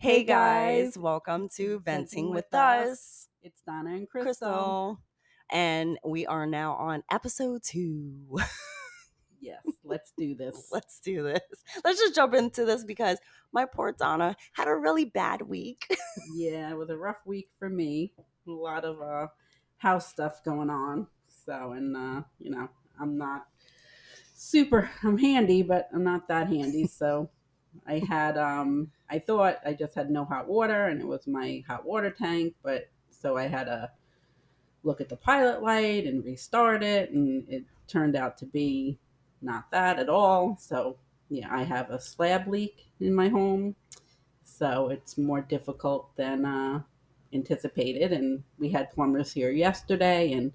Hey Hey, guys, guys. welcome to Venting Venting with with Us. Us, It's Donna and Crystal. Crystal. And we are now on episode two. Yes, let's do this. Let's do this. Let's just jump into this because my poor Donna had a really bad week. yeah, it was a rough week for me. A lot of uh house stuff going on. So and uh, you know, I'm not super I'm handy, but I'm not that handy. So I had um I thought I just had no hot water and it was my hot water tank, but so I had to look at the pilot light and restart it and it turned out to be not that at all. So yeah, I have a slab leak in my home. So it's more difficult than uh, anticipated. And we had plumbers here yesterday. And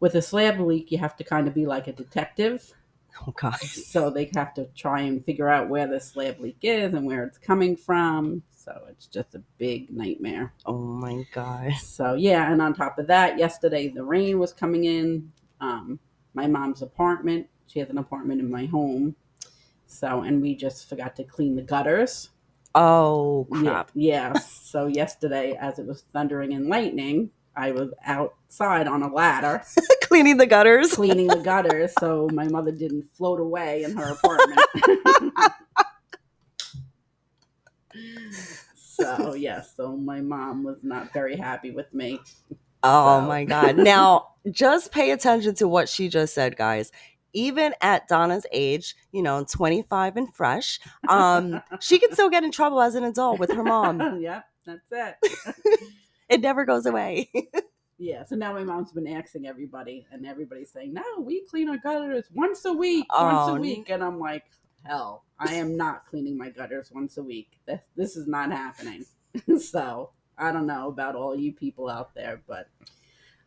with a slab leak, you have to kind of be like a detective. Oh, God. So they have to try and figure out where the slab leak is and where it's coming from. So it's just a big nightmare. Oh, my God. So yeah, and on top of that, yesterday the rain was coming in. Um, my mom's apartment. She has an apartment in my home. So and we just forgot to clean the gutters. Oh, Yeah, crap. yeah. so yesterday, as it was thundering and lightning, I was outside on a ladder Cleaning the gutters. cleaning the gutters so my mother didn't float away in her apartment. so yes, so my mom was not very happy with me. Oh So- my God. Now, just pay attention to what she just said, guys. Even at Donna's age, you know, 25 and fresh, um, she can still get in trouble as an adult with her mom. yep, that's it. It never goes away. Yeah, so now my mom's been asking everybody, and everybody's saying, "No, we clean our gutters once a week, once Oh, a week," and I'm like, "Hell, I am not cleaning my gutters once a week. This, this is not happening." so I don't know about all you people out there, but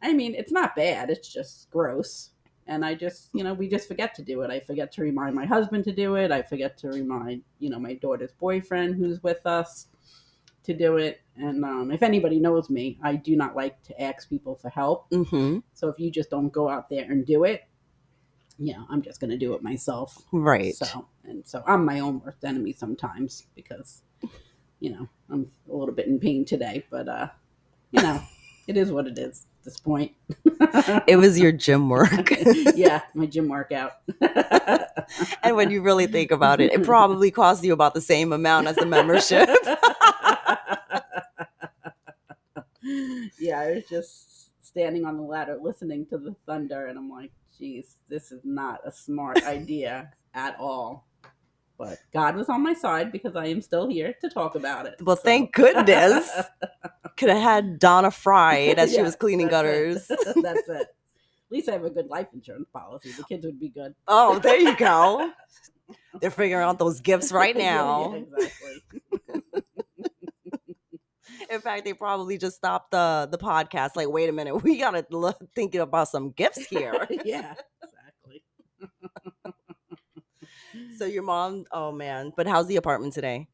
I mean, it's not bad. It's just gross, and I just, you know, we just forget to do it. I forget to remind my husband to do it. I forget to remind, you know, my daughter's boyfriend who's with us to do it. And um, if anybody knows me, I do not like to ask people for help. hmm So if you just don't go out there and do it, you know, I'm just going to do it myself. Right. So, and so I'm my own worst enemy sometimes because, you know, I'm a little bit in pain today, but, uh, you know, it is what it is at this point. It was your gym work. yeah, my gym workout. and when you really think about it, it probably cost you about the same amount as the membership. Yeah, I was just standing on the ladder listening to the thunder, and I'm like, geez, this is not a smart idea at all. But God was on my side because I am still here to talk about it. Well, so. thank goodness. Could have had Donna fried as she was cleaning gutters. it. that's it. At least I have a good life insurance policy. The kids would be good. Oh, there you go. They're figuring out those gifts right now. yeah, exactly. In fact, they probably just stopped the the podcast. Like, wait a minute, we gotta look, thinking about some gifts here. yeah, exactly. so your mom, oh man, but how's the apartment today?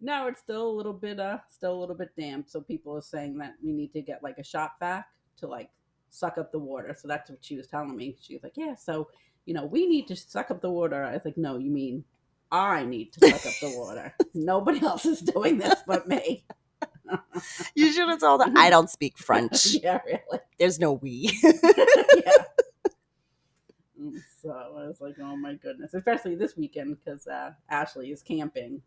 No, it's still a little bit uh still a little bit damp. So people are saying that we need to get like a shop vac to like suck up the water. So that's what she was telling me. She was like, Yeah, so you know, we need to suck up the water. I was like, No, you mean I need to suck up the water. Nobody else is doing this but me. You should have told her I don't speak French. yeah, really. There's no we. yeah. Mm, So I was like, oh my goodness, especially this weekend because uh, Ashley is camping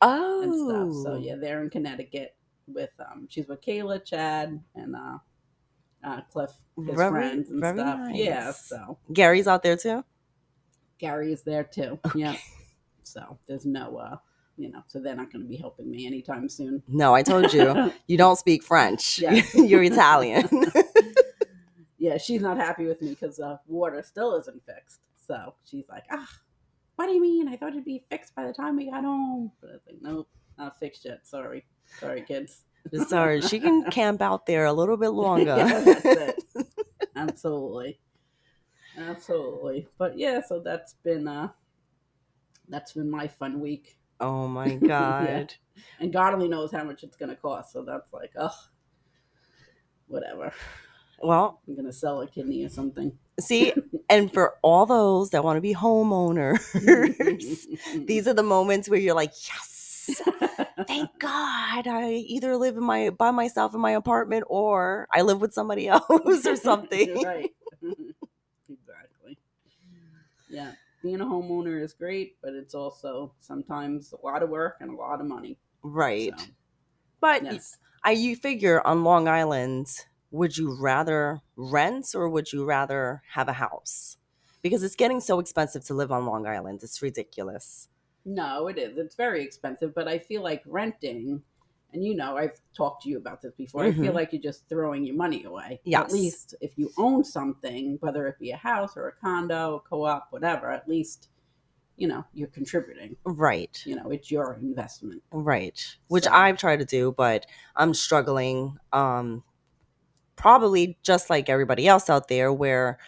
oh, and stuff. So yeah, they're in Connecticut with um, she's with Kayla, Chad, and uh, uh, Cliff, his Very- friends and stuff. Yeah, so Gary's out there too. Gary is there too. Yeah. So there's no, uh, you know, so they're not going to be helping me anytime soon. No, I told you you don't speak French. You're Italian. yeah, she's not happy with me because uh, water still isn't fixed. So she's like, ah, what do you mean? I thought it'd be fixed by the time we got home. But I was like, nope, not fixed yet. Sorry. Sorry, kids. Sorry, she can camp out there a little bit longer. Yeah, that's it. Absolutely. Absolutely. But yeah, so that's been uh that's been my fun week. Oh my god. And God only knows how much it's gonna cost. So that's like, ugh. Whatever. Well, I'm gonna sell a kidney or something. see, and for all those that want to be homeowners, these are the moments where you're like, yes, yes. Thank God. I either live in my by myself in my apartment or I live with somebody else or something. right. exactly. Yeah. Being a homeowner is great, but it's also sometimes a lot of work and a lot of money. Right. So, But yes. I you figure on Long Island, would you rather rent or would you rather have a house? Because it's getting so expensive to live on Long Island. It's ridiculous. No, it is. It's very expensive, but I feel like renting, and you know, I've talked to you about this before. I feel Mhm. like you're just throwing your money away. Yes. At least if you own something, whether it be a house or a condo, a co-op, whatever, at least you know you're contributing. Right. You know, it's your investment. Right. Which So- I've tried to do, but I'm struggling. Um probably just like everybody else out there where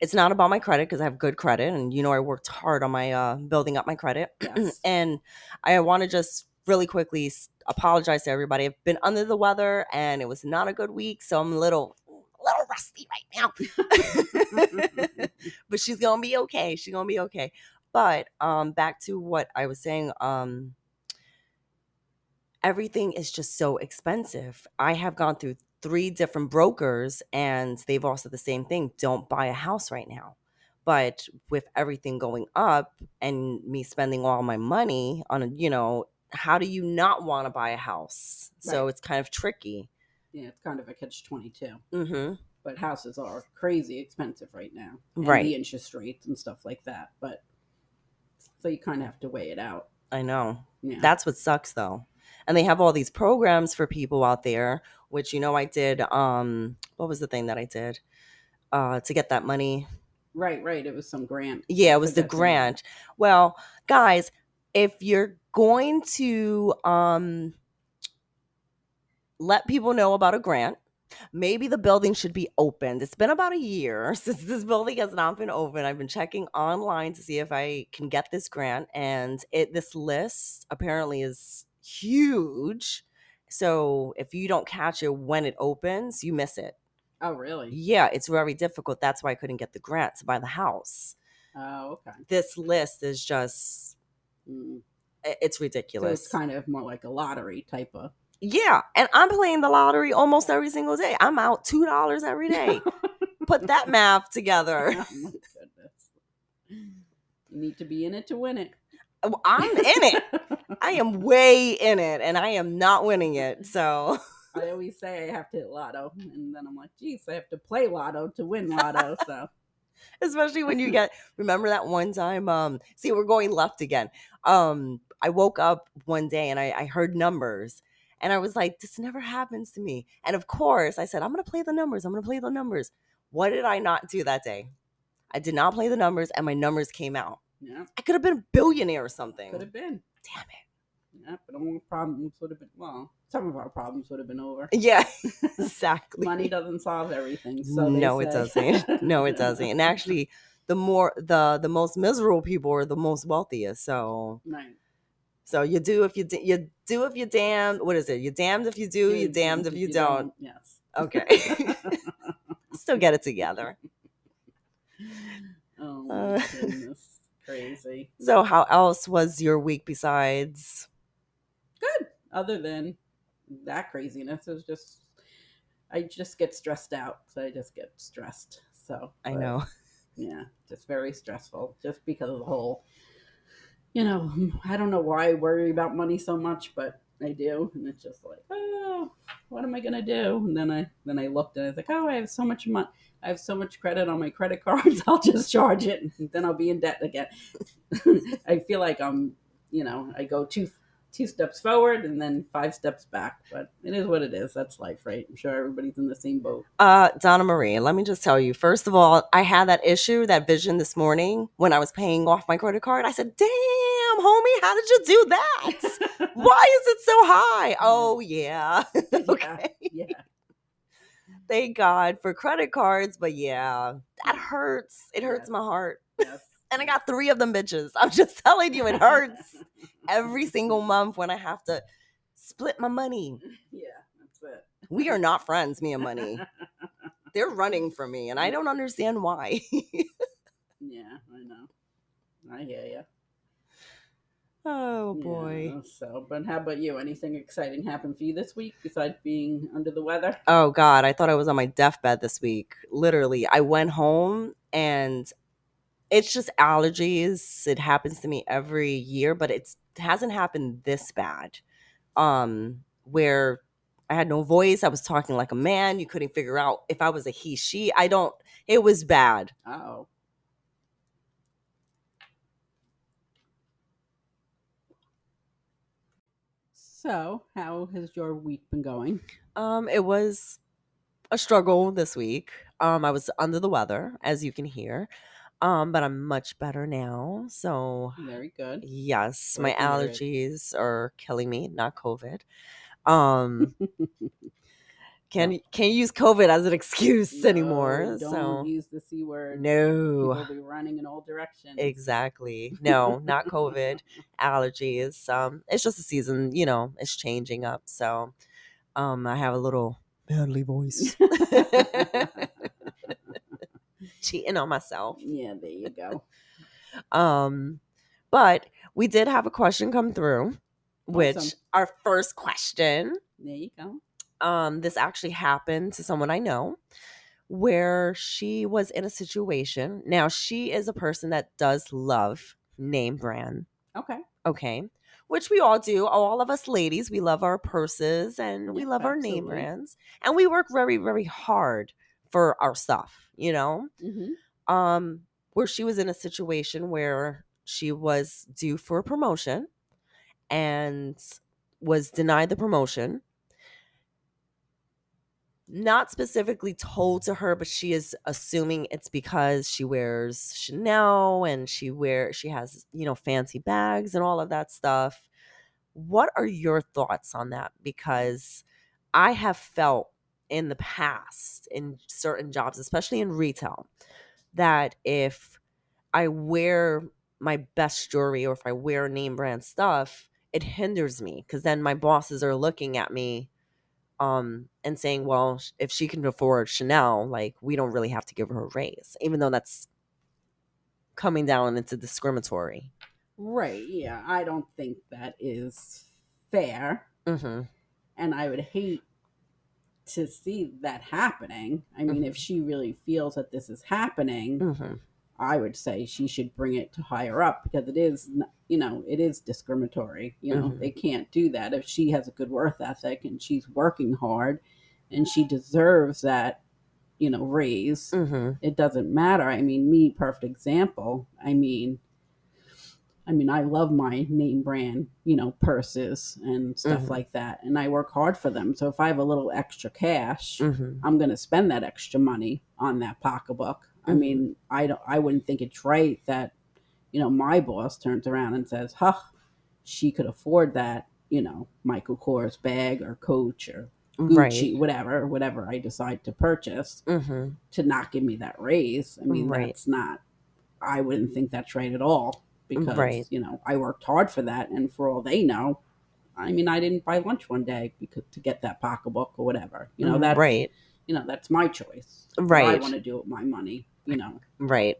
it's not about my credit because I have good credit and you know I worked hard on my uh building up my credit. Yes. and I want to just really quickly apologize to everybody. I've been under the weather and it was not a good week, so I'm a little little rusty right now. but she's gonna be okay. She's gonna be okay. But um back to what I was saying, um everything is just so expensive. I have gone through three different brokers and they've all said the same thing. Don't buy a house right now. But with everything going up and me spending all my money on, you know, how do you not want to buy a house? So it's kind of tricky. yeah, it's kind of a catch twenty two. Mm-hmm. But houses are crazy expensive right now. and Right. The interest rates and stuff like that. But so you kind of have to weigh it out. I know. Yeah. That's what sucks though. And they have all these programs for people out there, which you know I did um what was the thing that I did? Uh to get that money. right, right. It was some grant. Yeah, it was the forget the name. grant. Well, guys, if you're going to um let people know about a grant, maybe the building should be opened. It's been about a year since this building has not been open. I've been checking online to see if I can get this grant and it this list apparently is huge. So if you don't catch it when it opens, you miss it. Oh, really? Yeah, it's very difficult. That's why I couldn't get the grant to buy the house. Oh, okay. This list is just Mm. it's So ridiculous. it's kind of more like a lottery type of. yeah, and I'm playing the lottery almost every single day. I'm out two dollars every day. Put that math together. oh, my goodness. You need to be in it to win it. Oh, I'm in it. I am way in it, and I am not winning it. So, I always say I have to hit lotto, and then I'm like, geez, I have to play lotto to win lotto. So especially when you get remember that one time. Um, see, we're going left again. Um, I woke up one day and I, I heard numbers, and I was like, this never happens to me. And of course, I said, I'm gonna play the numbers. I'm gonna play the numbers. What did I not do that day? I did not play the numbers, and my numbers came out. yeah, I could have been a billionaire or something. could have been. Damn it. Yeah, but all problems would have been well. Some of our problems would have been over. Yeah, exactly. Money doesn't solve everything. So no, it doesn't. No, it doesn't. And actually, the more the the most miserable people are the most wealthiest. So right. so you do if you d- you do if you damned. What is it? You damned if you do. You damned if you don't. Yes. Okay. Still get it together. oh my Uh, goodness, crazy. So how else was your week besides? Good. Other than that craziness, it was just I just get stressed out. So I just get stressed. So I but, know. Yeah, just very stressful, just because of the whole. You know, I don't know why I worry about money so much, but I do, and it's just like, oh, what am I gonna do? And then I then I looked and I was like, oh, I have so much money. I have so much credit on my credit cards. I'll just charge it, and then I'll be in debt again. I feel like I'm, you know, I go two two steps forward and then five steps back. But it is what it is. That's life, right? I'm sure everybody's in the same boat. Uh, Donna Marie, let me just tell you. First of all, I had that issue, that vision this morning when I was paying off my credit card. I said, "Damn, homie, how did you do that? Why is it so high?" Oh yeah. okay. Yeah. Thank God for credit cards, but yeah, that hurts. It hurts Yes. my heart. Yes. And I got three of them bitches. I'm just telling you, it hurts every single month when I have to split my money. Yeah, that's it. We are not friends, me and money. They're running from me, and I don't understand why. yeah, I know. I hear you. Oh boy. Yeah, so, but how about you? Anything exciting happened for you this week besides being under the weather? Oh God, I thought I was on my deathbed this week. Literally, I went home and it's just allergies. It happens to me every year, but it's, it hasn't happened this bad. Um, where I had no voice, I was talking like a man. You couldn't figure out if I was a he, she. I don't. It was bad. Oh. So, how has your week been going? Um, it was a struggle this week. Um, I was under the weather, as you can hear. Um, but I'm much better now. So Very good. yes, Glad my hear allergies are killing me, not COVID. Um, can can't use COVID as an excuse anymore. No, Don't so use the c word. no. People be running in all directions. Exactly. No, not COVID. Allergies. Um, it's just a season, you know, it's changing up. So um I have a little manly voice. Cheating on myself. yeah, there you go. Um, but we did have a question come through, which Awesome. our first question, There you go. um, this actually happened to someone I know where she was in a situation. Now, she is a person that does love name brand, Okay. okay? Which we all do. All of us ladies, we love our purses and we love our name brands. And we work very, very hard for our stuff, you know? hmm um where she was in a situation where she was due for a promotion and was denied the promotion. Not specifically told to her but she is assuming it's because she wears Chanel and she wear she has you know fancy bags and all of that stuff. What are your thoughts on that? Because i have felt in the past in certain jobs especially in retail that if I wear my best jewelry or if I wear name brand stuff, it hinders me because then my bosses are looking at me um and saying, well, if she can afford Chanel, like we don't really have to give her a raise, even though that's coming down into discriminatory. Right. Yeah. I don't think that is fair. Mm-hmm. And I would hate to see that happening. I mean, if she really feels that this is happening, Mm-hmm. I would say she should bring it to higher up because it is, you know, it is discriminatory. You know, Mhm. they can't do that. If she has a good work ethic and she's working hard and she deserves that, you know, raise, Mm-hmm. it doesn't matter. I mean, me, perfect example. I mean, I mean, I love my name brand, you know, purses and stuff Mhm. like that, and I work hard for them. So if I have a little extra cash, Mm-hmm. I'm going to spend that extra money on that pocketbook. I Mhm. mean, I don't, I wouldn't think it's right that, you know, my boss turns around and says, "Huh, she could afford that," you know, Michael Kors bag or Coach or Gucci, Right. whatever, whatever I decide to purchase Mm-hmm. to not give me that raise. I mean, Right. that's not. I wouldn't think that's right at all because Right. you know I worked hard for that, and for all they know, I mean, I didn't buy lunch one day because to get that pocketbook or whatever. You know that Mm-hmm. right. you know that's my choice. What I want to do with my money. You know, Right.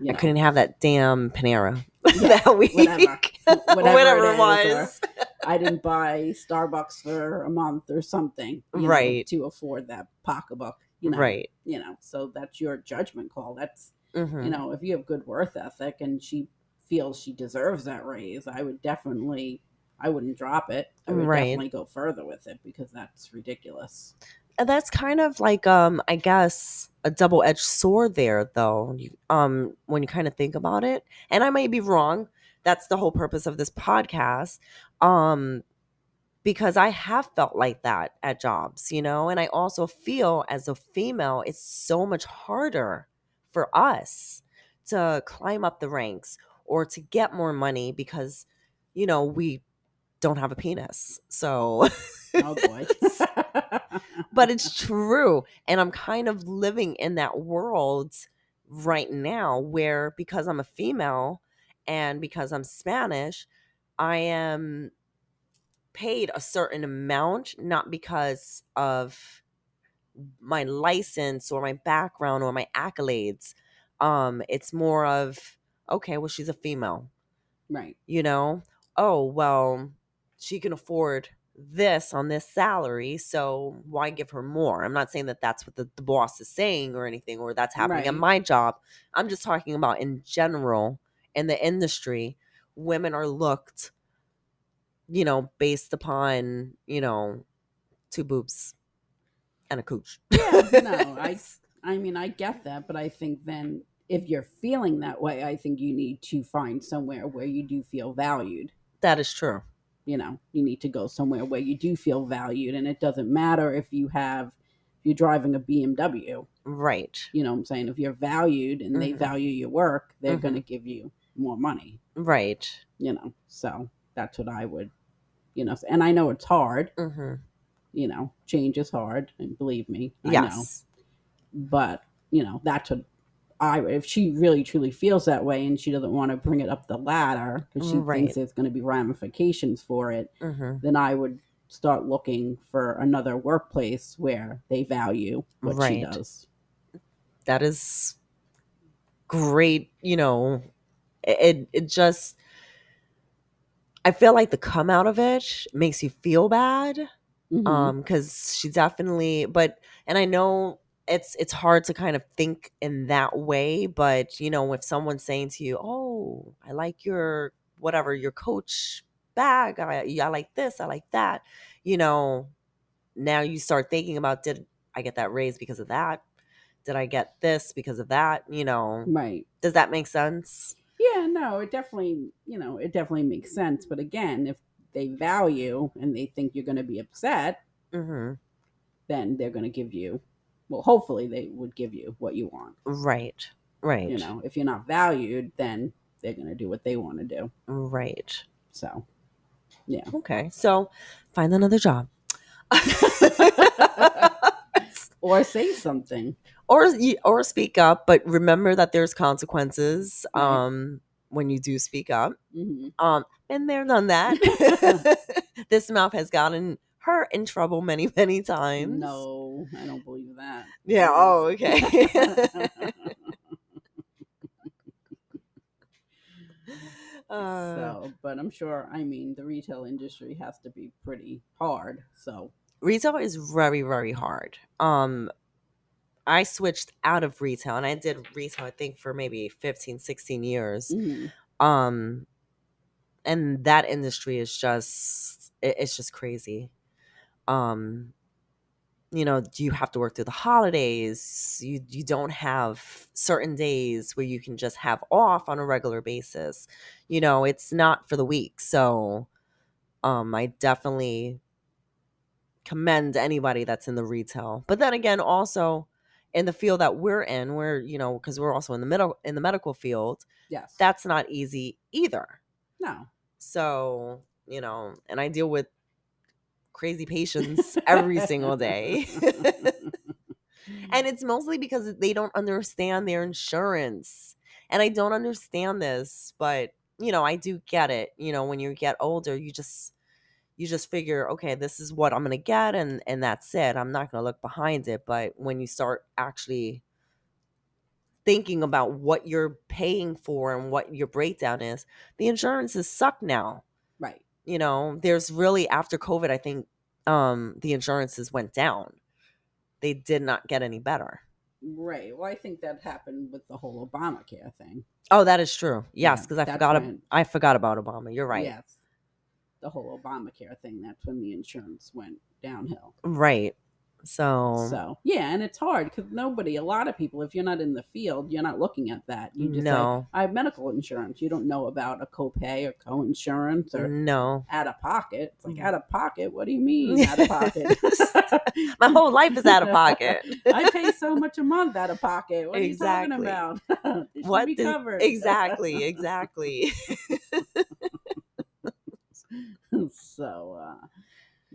you I know, couldn't have that damn Panera Yeah, that week. whatever. Whatever Whatever, it was. I didn't buy Starbucks for a month or something, you know, Right. to afford that pocketbook. You know, Right. You know, so that's your judgment call. That's Mm-hmm. you know, if you have good worth ethic and she feels she deserves that raise, I would definitely, I wouldn't drop it. I would Right. definitely go further with it because that's ridiculous. And that's kind of like um I guess a double-edged sword there though. Um when you kind of think about it. And I may be wrong. That's the whole purpose of this podcast. Um because I have felt like that at jobs, you know, and I also feel as a female it's so much harder for us to climb up the ranks or to get more money because you know, we don't have a penis. So Oh boy. but it's true and i'm kind of living in that world right now where because i'm a female and because i'm spanish i am paid a certain amount not because of my license or my background or my accolades um it's more of okay well she's a female right. you know oh, well, she can afford this on this salary, so why give her more? I'm not saying that that's what the, the boss is saying or anything, or that's happening at my job. I'm just talking about in general in the industry, women are looked, you know, based upon, you know, two boobs and a cooch. Yeah, no, I I mean I get that, but I think then if you're feeling that way, I think you need to find somewhere where you do feel valued. that is true. You know, you need to go somewhere where you do feel valued, and it doesn't matter if you have if you're driving a BMW. Right. You know, what I'm saying if you're valued and they Mhm. value your work, they're Mhm. going to give you more money. Right. You know, so that's what I would, you know, and I know it's hard. hmm You know, change is hard, and believe me, I know. Yes. but you know that's what I if she really truly feels that way and she doesn't want to bring it up the ladder because she Right. thinks there's going to be ramifications for it, hmm then I would start looking for another workplace where they value what she does. That is great. You know, it, it, just, I feel like the come out of it makes you feel bad. Mhm. um because she definitely but and i know it's it's hard to kind of think in that way but you know if someone's saying to you oh i like your whatever your coach bag i, I like this i like that you know now you start thinking about did i get that raise because of that did i get this because of that you know right. does that make sense Yeah, no, it definitely, you know, it definitely makes sense. But again, if they value and they think you're going to be upset, hmm then they're going to give you, well, hopefully they would give you what you want. right right You know, if you're not valued, then they're going to do what they want to do. right So, Yeah. okay so find another job or say something. or or speak up but remember that there's consequences Right. um when you do speak up hmm um been there done that this mouth has gotten her in trouble many many times No, I don't believe that. yeah oh okay uh, so, but I'm sure. I mean, the retail industry has to be pretty hard. So, retail is very very hard um i switched out of retail and i did retail i think for maybe 15 16 years mhm. um and that industry is just it, it's just crazy um you know you have to work through the holidays? You you don't have certain days where you can just have off on a regular basis. You know it's not for the weak so um i definitely commend anybody that's in the retail. But then again also in the field that we're in we're you know because we're also in the middle in the medical field yes, that's not easy either. No. so, you know, and I deal with crazy patients every single day. and it's mostly because they don't understand their insurance. And I don't understand this, but you know, I do get it. You know, when you get older, you just you just figure, okay, this is what I'm going to get and and that's it. I'm not going to look behind it, but when you start actually thinking about what you're paying for and what your breakdown is, the insurances suck now. You know, there's really after COVID, I think um the insurances went down. They did not get any better. Right. Well, I think that happened with the whole Obamacare thing. Oh, that is true. Yes, because I forgot when- I forgot about Obama. You're right. Yes. The whole Obamacare thing. That's when the insurance went downhill. Right. So, So yeah, and it's hard because nobody, a lot of people, if you're not in the field, you're not looking at that. You just say, I have medical insurance. You don't know about a copay or co-insurance or no. out of pocket. It's like Mm. out of pocket. What do you mean out of pocket? My whole life is out of pocket. I pay so much a month out of pocket. What are Exactly. you talking about? what be the- covered. exactly, exactly. so uh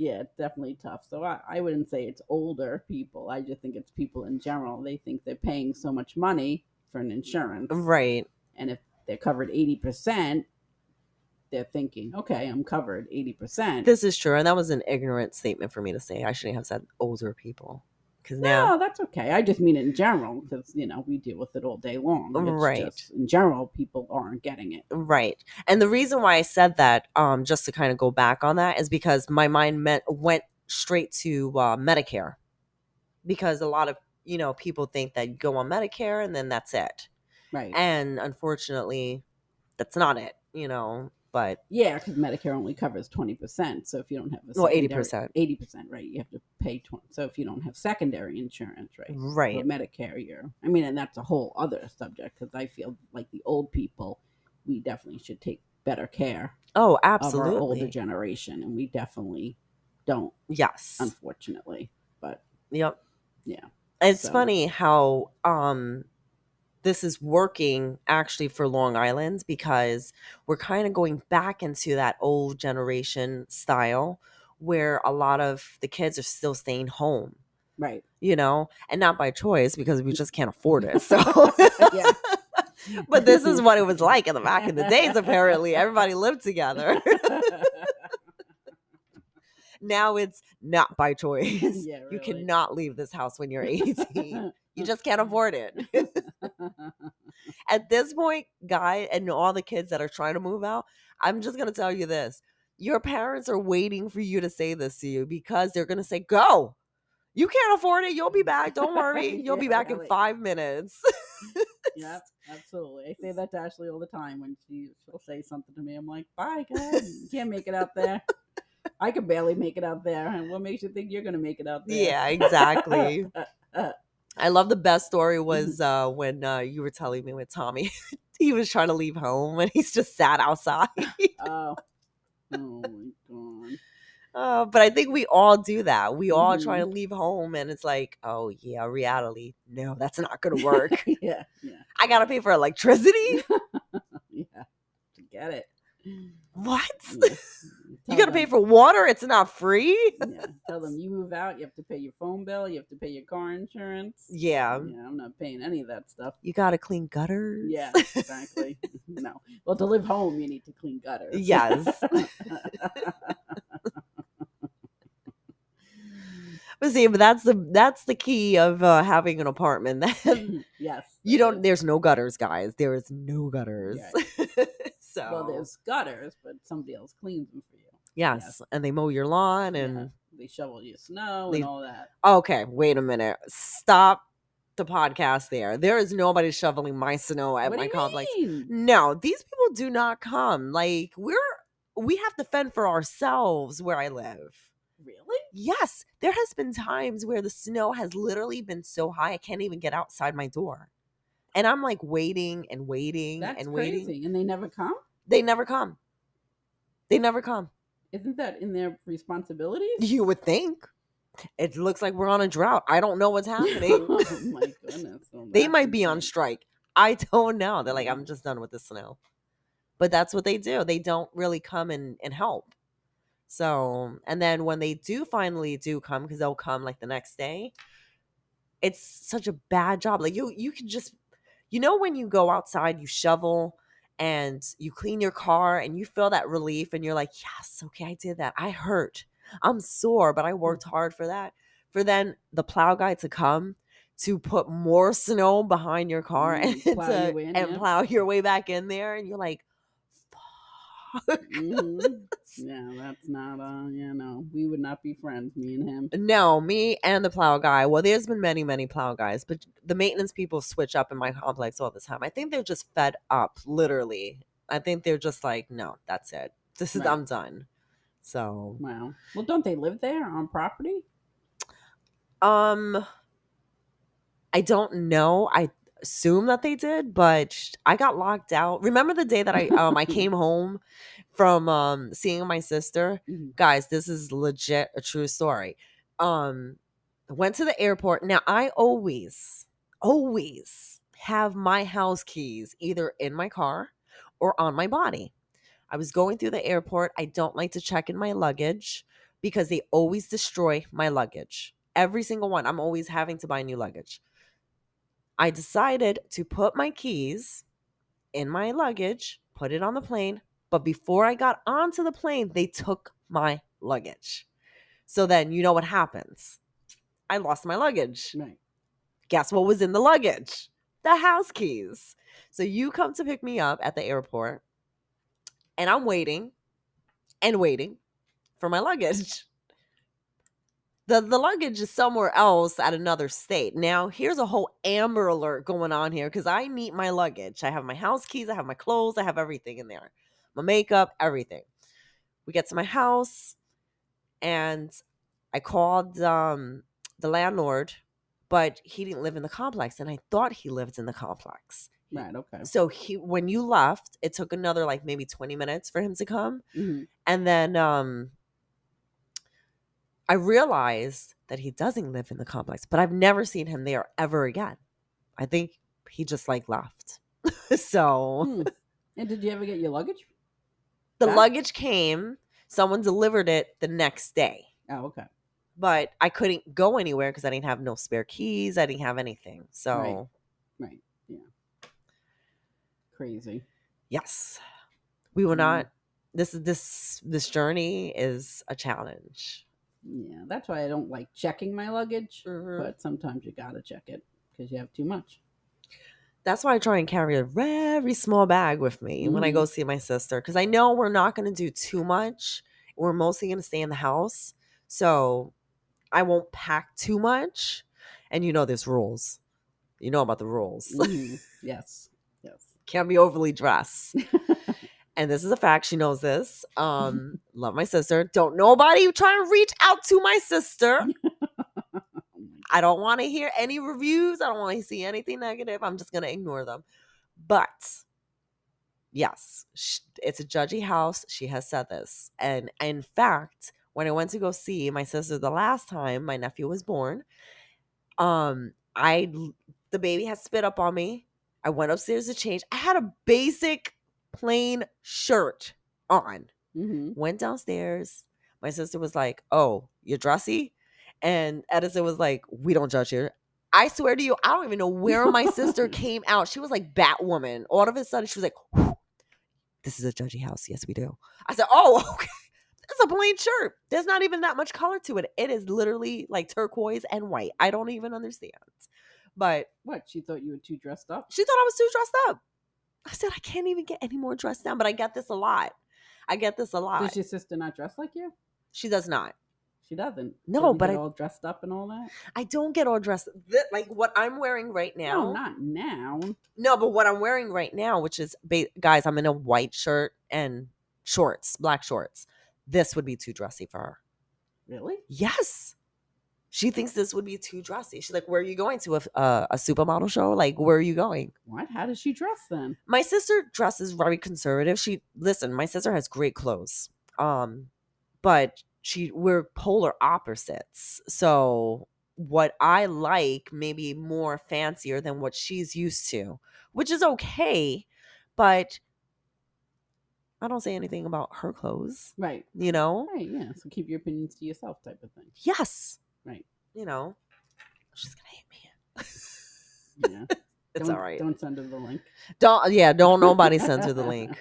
yeah it's definitely tough so I, I wouldn't say it's older people i just think it's people in general they think they're paying so much money for an insurance right. and if they're covered 80% they're thinking okay i'm covered 80% This is true. And that was an ignorant statement for me to say. I shouldn't have said older people. Because now No, that's okay. I just mean it in general because you know we deal with it all day long. It's Right. just, in general, people aren't getting it. Right. And the reason why I said that, um, just to kind of go back on that, is because my mind meant, went straight to uh, Medicare. Because a lot of, you know, people think that you go on Medicare and then that's it. Right. And unfortunately, that's not it, you know. But yeah, because Medicare only covers twenty percent. So if you don't have a Well, 80%. eighty percent, right? You have to pay twenty. So if you don't have secondary insurance, right? right. Or Medicare, you're. I mean, and that's a whole other subject because I feel like the old people, we definitely should take better care Oh, of our older generation, and we definitely don't, Yes. unfortunately. But Yep. Yeah. It's So- funny how um this is working actually for Long Island because we're kind of going back into that old generation style where a lot of the kids are still staying home, right, you know, and not by choice because we just can't afford it. So Yeah. but this is what it was like in the back in the days apparently. Everybody lived together. now it's not by choice. Yeah, You cannot leave this house when you're 18. you just can't afford it. At this point, guy, and all the kids that are trying to move out, I'm just gonna tell you this: your parents are waiting for you to say this to you because they're gonna say, "Go." You can't afford it. You'll be back. Don't worry. You'll be back in five minutes. yeah, absolutely. I say that to Ashley all the time when she she'll say something to me. I'm like, "Bye, guys. You can't make it out there. I can barely make it out there. And what makes you think you're gonna make it out there?" yeah, exactly. I love the best story was uh, when uh, you were telling me with Tommy. he was trying to leave home and he's just sat outside. oh, oh my god. Uh, but I think we all do that. We all try Mhm. to leave home, and it's like, oh yeah, reality. No, that's not gonna work. yeah, yeah, I gotta pay for electricity. yeah. To get it. What? Yeah. You gotta pay for water? It's not free. Yeah, tell them you move out, you have to pay your phone bill, you have to pay your car insurance. Yeah, Yeah, I'm not paying any of that stuff. you gotta clean gutters. Yeah, exactly. no. Well, to live home, you need to clean gutters. Yes. But see, but that's the that's the key of uh, having an apartment. Yes. you don't. is. There's no gutters, guys. There is no gutters. so Well, there's gutters, but somebody else cleans them. Yes, and they mow your lawn and. Yeah. They shovel your snow They- and all that. Okay, wait a minute. Stop the podcast there. There is nobody shoveling my snow at what my complex. mean? No, these people do not come. Like we're we have to fend for ourselves where I live. Really? Yes, there has been times where the snow has literally been so high I can't even get outside my door. And I'm like waiting and waiting That's and crazy. waiting. And they never come? They never come. They never come. Isn't that in their responsibilities? You would think. It looks like we're on a drought. I don't know what's oh happening. oh my goodness. Well, They might be on strike. I don't know. They're like. I'm just done with the snow. But that's what they do. They don't really come and, and help. So, and then when they do finally do come, because they'll come like the next day, it's such a bad job. Like you, you can just, you know, when you go outside, you shovel and you clean your car and you feel that relief and you're like, yes, okay, I did that. I hurt. I'm sore, but I worked hard for that. For then the plow guy to come to put more snow behind your car Mm, and plow to, you in, and yeah. plow your way back in there, and you're like, Mhm. Yeah, that's not uh yeah, no. We would not be friends, me and him. No, me and the plow guy. Well, there's been many, many plow guys, but the maintenance people switch up in my complex all the time. I think they're just fed up, literally. I think they're just like, no, that's it. This is Right. I'm done. So, Wow. Well, don't they live there on property? um, I don't know. I assume that they did, but I got locked out. Remember the day that I um I came home from um seeing my sister? Mhm. guys this is legit a true story. Um went to the airport. Now i always always have my house keys either in my car or on my body. I was going through the airport. I don't like to check in my luggage because they always destroy my luggage. Every single one. I'm always having to buy new luggage i decided to put my keys in my luggage put it on the plane but before I got onto the plane, they took my luggage. So then you know what happens. I lost my luggage. Right. Guess what was in the luggage? The house keys. So you come to pick me up at the airport, and I'm waiting and waiting for my luggage. The, the luggage is somewhere else at another state. Now, here's a whole Amber Alert going on here because I need my luggage. I have my house keys, I have my clothes, I have everything in there my makeup, everything. We get to my house, and I called um, the landlord, but he didn't live in the complex, and I thought he lived in the complex. Right. Okay. So he, when you left, it took another like maybe twenty minutes for him to come, Mhm. and then um, I realized that he doesn't live in the complex, but I've never seen him there ever again. I think he just like left. so Hmm. And did you ever get your luggage? the back? luggage came, someone delivered it the next day. Oh, okay. But I couldn't go anywhere because I didn't have no spare keys. I didn't have anything. So, Right. Right. Yeah. Crazy. yes, we were Mm. not. This is this this journey is a challenge. Yeah. That's why I don't like checking my luggage, Mhm. but sometimes you gotta check it because you have too much. That's why I try and carry a very small bag with me when I go see my sister because I know we're not going to do too much. We're mostly going to stay in the house, so I won't pack too much. And you know, there's rules. You know about the rules. Mhm. yes. Yes. Can't be overly dressed. and this is a fact. She knows this. Um, love my sister. Don't nobody try to reach out to my sister. Oh I don't want to hear any reviews. I don't want to see anything negative. I'm just going to ignore them. But yes, it's a judgy house. She has said this. And in fact, when I went to go see my sister the last time my nephew was born, um, I the baby had spit up on me. I went upstairs to change. I had a basic plain shirt on Mhm. went downstairs. My sister was like, "Oh, you're dressy," and Edison was like, "We don't judge here." I swear to you, I don't even know where my sister came out. She was like Batwoman. All of a sudden, she was like, "This is a judgy house." Yes, we do. I said, "Oh, okay." It's a plain shirt. There's not even that much color to it. It is literally like turquoise and white. I don't even understand. But What? She thought you were too dressed up? she thought I was too dressed up. I said, I can't even get any more dressed down, but I get this a lot. I get this a lot. Does your sister not dress like you? She does not. She doesn't. No, Doesn't but I- all dressed up and all that. I don't get all dressed. Th- like what I'm wearing right now. No, not now. No, but what I'm wearing right now, which is ba- guys, I'm in a white shirt and shorts, black shorts. This would be too dressy for her. Really? Yes. She thinks this would be too dressy. She's like, "Where are you going to a a, a supermodel show? Like, where are you going?" What? How does she dress then? My sister dresses very conservative. She listen, my sister has great clothes. Um, but she we're polar opposites. So what I like maybe more fancier than what she's used to, which is okay, but I don't say anything about her clothes, Right. you know? Right. Yeah. So keep your opinions to yourself, type of thing. Yes. Right. You know. She's gonna hate me. Yeah. it's don't, all right. Don't send her the link. Don't yeah, don't nobody send her the link.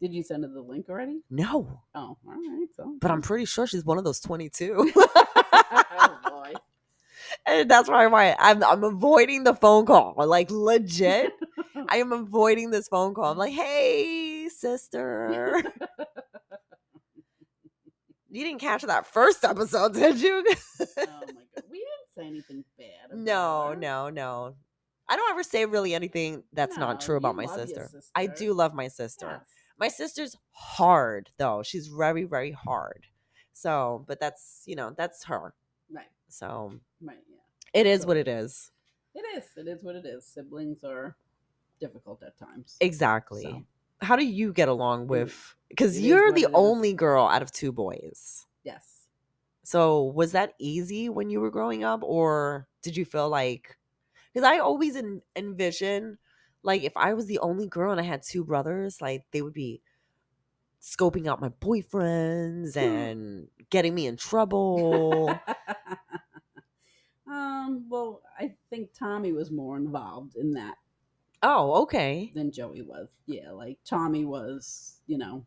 Did you send her the link already? No. Oh, all right. So, But I'm pretty sure she's one of those 22. oh boy. and that's why why I'm I'm avoiding the phone call. Like legit. I am avoiding this phone call. I'm like, hey, sister. You didn't catch that first episode, did you? oh my god. We didn't say anything bad. about no, her. no, no. I don't ever say really anything that's not true about my your sister. I do love my sister. Yes. My sister's hard though. She's very, very hard. So, but that's you know, that's her. Right. So Right. Yeah. it is what it is. It is. It is what it is. Siblings are difficult at times. Exactly. So, How do you get along with because you're the only girl out of two boys. yes. So was that easy when you were growing up or did you feel like because I always en- envision like if I was the only girl and I had two brothers, like they would be scoping out my boyfriends and getting me in trouble. um. Well, I think Tommy was more involved in that oh, okay. than Joey was. Yeah, like Tommy was, you know,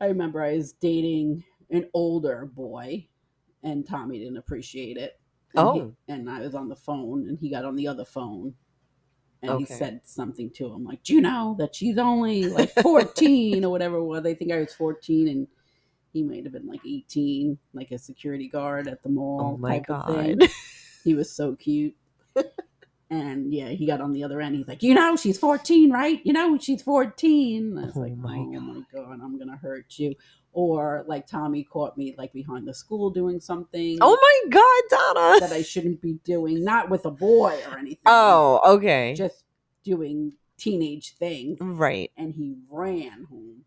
I remember I was dating an older boy and Tommy didn't appreciate it. And Oh. he, and I was on the phone, and he got on the other phone, and he said something to him like, "Do you know that she's only like 14 or whatever it was? They think I was 14, and he might have been like 18, like a security guard at the mall. Oh my type of thing. god. He was so cute. And yeah, he got on the other end. He's like, You know, she's 14, right? You know, she's 14. I was Oh like, my Oh my God, I'm going to hurt you. Or like Tommy caught me like behind the school doing something Oh my god, Donna. that I shouldn't be doing, not with a boy or anything. Oh, okay. Just doing teenage things. right. And he ran home.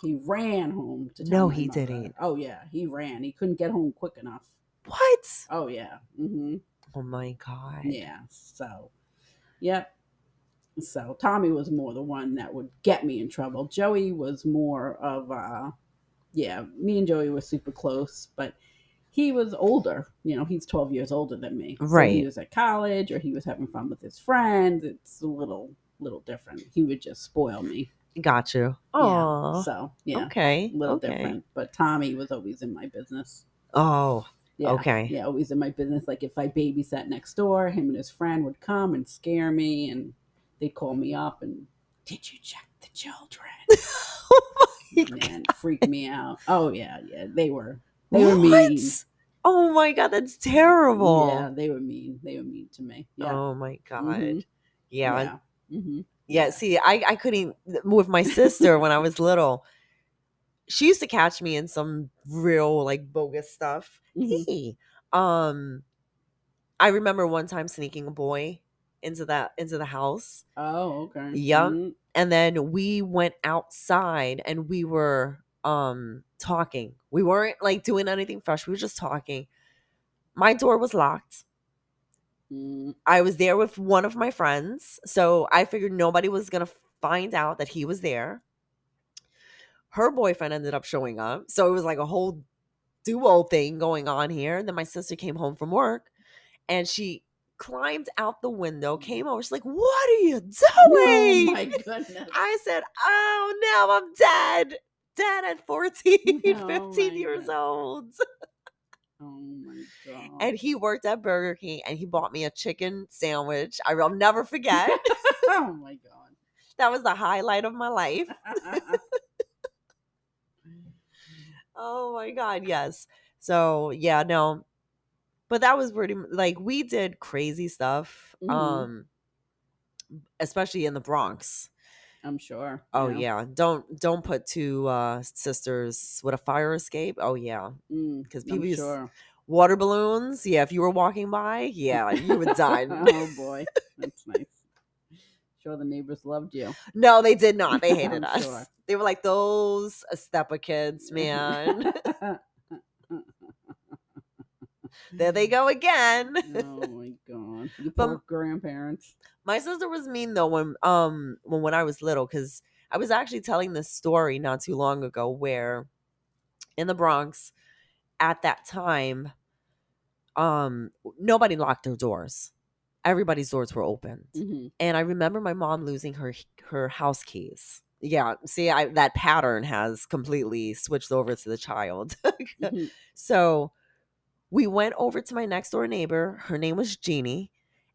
He ran home to No, he didn't. Oh yeah, he ran. He couldn't get home quick enough. What? Oh yeah. hmm Oh my god. Yeah. So, yep. So Tommy was more the one that would get me in trouble. Joey was more of uh yeah, me and Joey were super close, but he was older. You know, he's 12 years older than me. So Right. he was at college or he was having fun with his friends. It's a little little different. He would just spoil me. Got you. Yeah. Oh. So, yeah. Okay. A little okay. different. But Tommy was always in my business. Oh. Yeah. Okay. Yeah, always in my business. Like if I babysat next door, him and his friend would come and scare me, and they'd call me up and, "Did you check the children?" oh my god. and freak me out. Oh yeah, yeah, they were they were mean. Oh my god, that's terrible. Yeah, they were mean. They were mean to me. Yeah, Oh my god. Mhm. Yeah. yeah. hmm Yeah, see, I, I couldn't with my sister when I was little. She used to catch me in some real like bogus stuff. Mhm. Hey, Um I remember one time sneaking a boy into that into the house. Oh, okay. Yeah. Mhm. And then we went outside and we were um talking. We weren't like doing anything fresh. We were just talking. My door was locked. Mm, I was there with one of my friends, so I figured nobody was gonna find out that he was there. Her boyfriend ended up showing up, so it was like a whole duo thing going on here. And then my sister came home from work, and she climbed out the window, came over. She's like, "What are you Oh doing?" my goodness. I said, "Oh no, I'm dead." Dead at 14, Oh 15 years God. old. Oh my god. And he worked at Burger King and he bought me a chicken sandwich. I will never forget. oh my god. that was the highlight of my life. Oh my god, yes. So yeah, no. But that was pretty like we did crazy stuff. Mhm. Um especially in the Bronx. I'm sure. Oh yeah. Don't don't put two uh sisters with a fire escape. Oh yeah. Mm, I'm people used- sure. Water balloons. Yeah, if you were walking by, yeah, you would die. oh boy, that's nice. Sure, the neighbors loved you. no, they did not. They hated us. sure. They were like those Estepa kids, man. there they go again. oh my god, you But- poor grandparents. My sister was mean though when um when when I was little because I was actually telling this story not too long ago where in the Bronx at that time um nobody locked their doors. Everybody's doors were open. hmm And I remember my mom losing her her house keys. Yeah, see I that pattern has completely switched over to the child. hmm So we went over to my next door neighbor. Her name was Jeannie.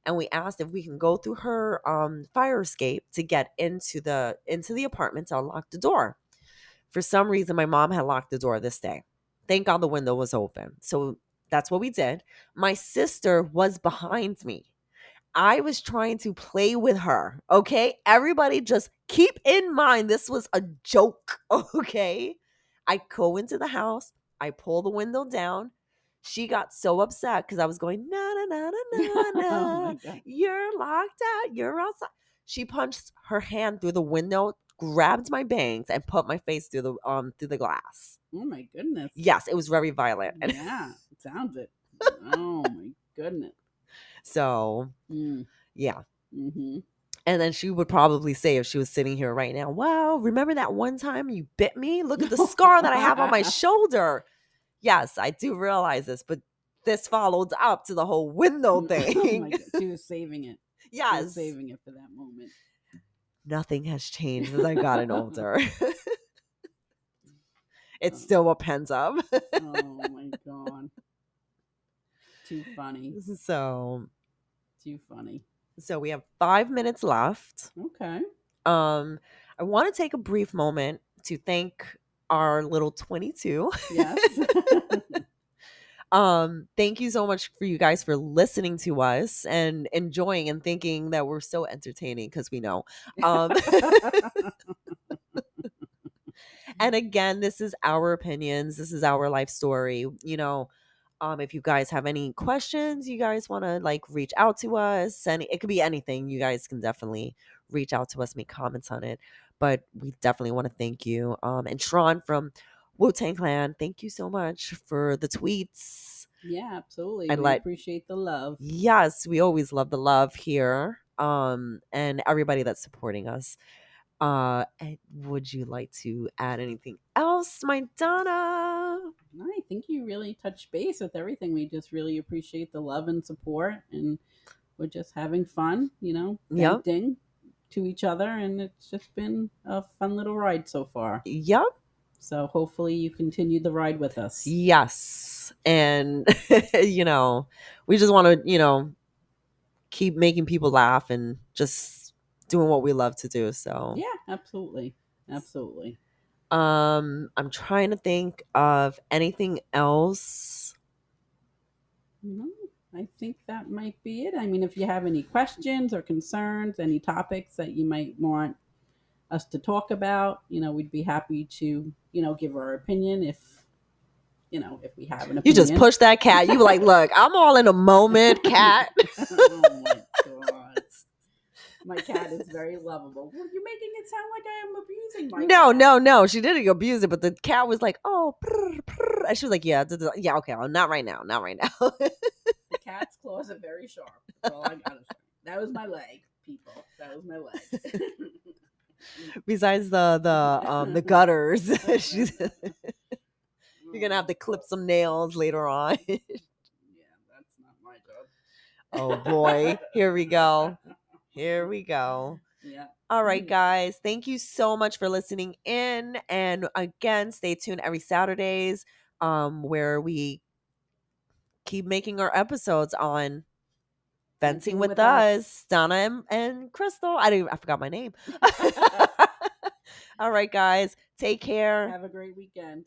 And we asked if we can go through her um, fire escape to get into the into the apartment to unlock the door. For some reason, my mom had locked the door this day. Thank God the window was open. So that's what we did. My sister was behind me. I was trying to play with her. Okay. Everybody just keep in mind this was a joke. Okay. I go into the house. I pull the window down. She got so upset because I was going, na na na na na oh na. You're locked out. You're outside. She punched her hand through the window, grabbed my bangs, and put my face through the um through the glass. Oh my goodness. Yes, it was very violent. And Yeah, it sounds it. Oh my goodness. So Mm. yeah. hmm And then she would probably say if she was sitting here right now, wow, remember that one time you bit me? Look at the scar that I have on my shoulder. Yes, I do realize this, but this followed up to the whole window Oh my thing. god. She was saving it. She was yes. saving it for that moment. Nothing has changed as I've gotten older. it's still what pens up. Oh my god. Too funny. So, Too funny. so we have five minutes left. Okay. Um, I want to take a brief moment to thank our little 22. Yes. um, thank you so much for you guys for listening to us and enjoying and thinking that we're so entertaining because we know. Um, and again, this is our opinions. This is our life story. You know, um, if you guys have any questions, you guys want to like reach out to us, and it could be anything. You guys can definitely reach out to us, make comments on it. But we definitely want to thank you. Um, and Tron from Wu Tang Clan, thank you so much for the tweets. yeah, absolutely. I we like- appreciate the love. Yes, we always love the love here. Um, and everybody that's supporting us. Uh, and would you like to add anything else, my Donna? I think you really touched base with everything. We just really appreciate the love and support, and we're just having fun, you know, Yep. to each other, and it's just been a fun little ride so far. Yep. So hopefully you continue the ride with us. Yes. And, you know, we just want to, you know, keep making people laugh and just doing what we love to do. So, Yeah, absolutely, absolutely. Um, I'm trying to think of anything else. No, I think that might be it. I mean, if you have any questions or concerns, any topics that you might want us to talk about, you know, we'd be happy to, you know, give our opinion if, you know, if we have an opinion. You just push that cat. You were like, look, I'm all in a moment, cat. My cat is very lovable. Well, you're making it sound like I am abusing my no, cat. no, no. She didn't abuse it, but the cat was like, oh, prr, prr. and she was like, yeah, duh, duh, yeah, okay, well, not right now, not right now. The cat's claws are very sharp. That's all I. That was my leg, people. That was my leg. Besides the the um the gutters, she's you're gonna have to clip some nails later on. Yeah, that's not my job. oh boy, here we go, here we go. Yeah. All right, Mm. guys. Thank you so much for listening in. And again, stay tuned every Saturdays um, where we keep making our episodes on Fencing with, us, Donna and, and Crystal. I didn't I forgot my name. All right, guys. Take care. Have a great weekend.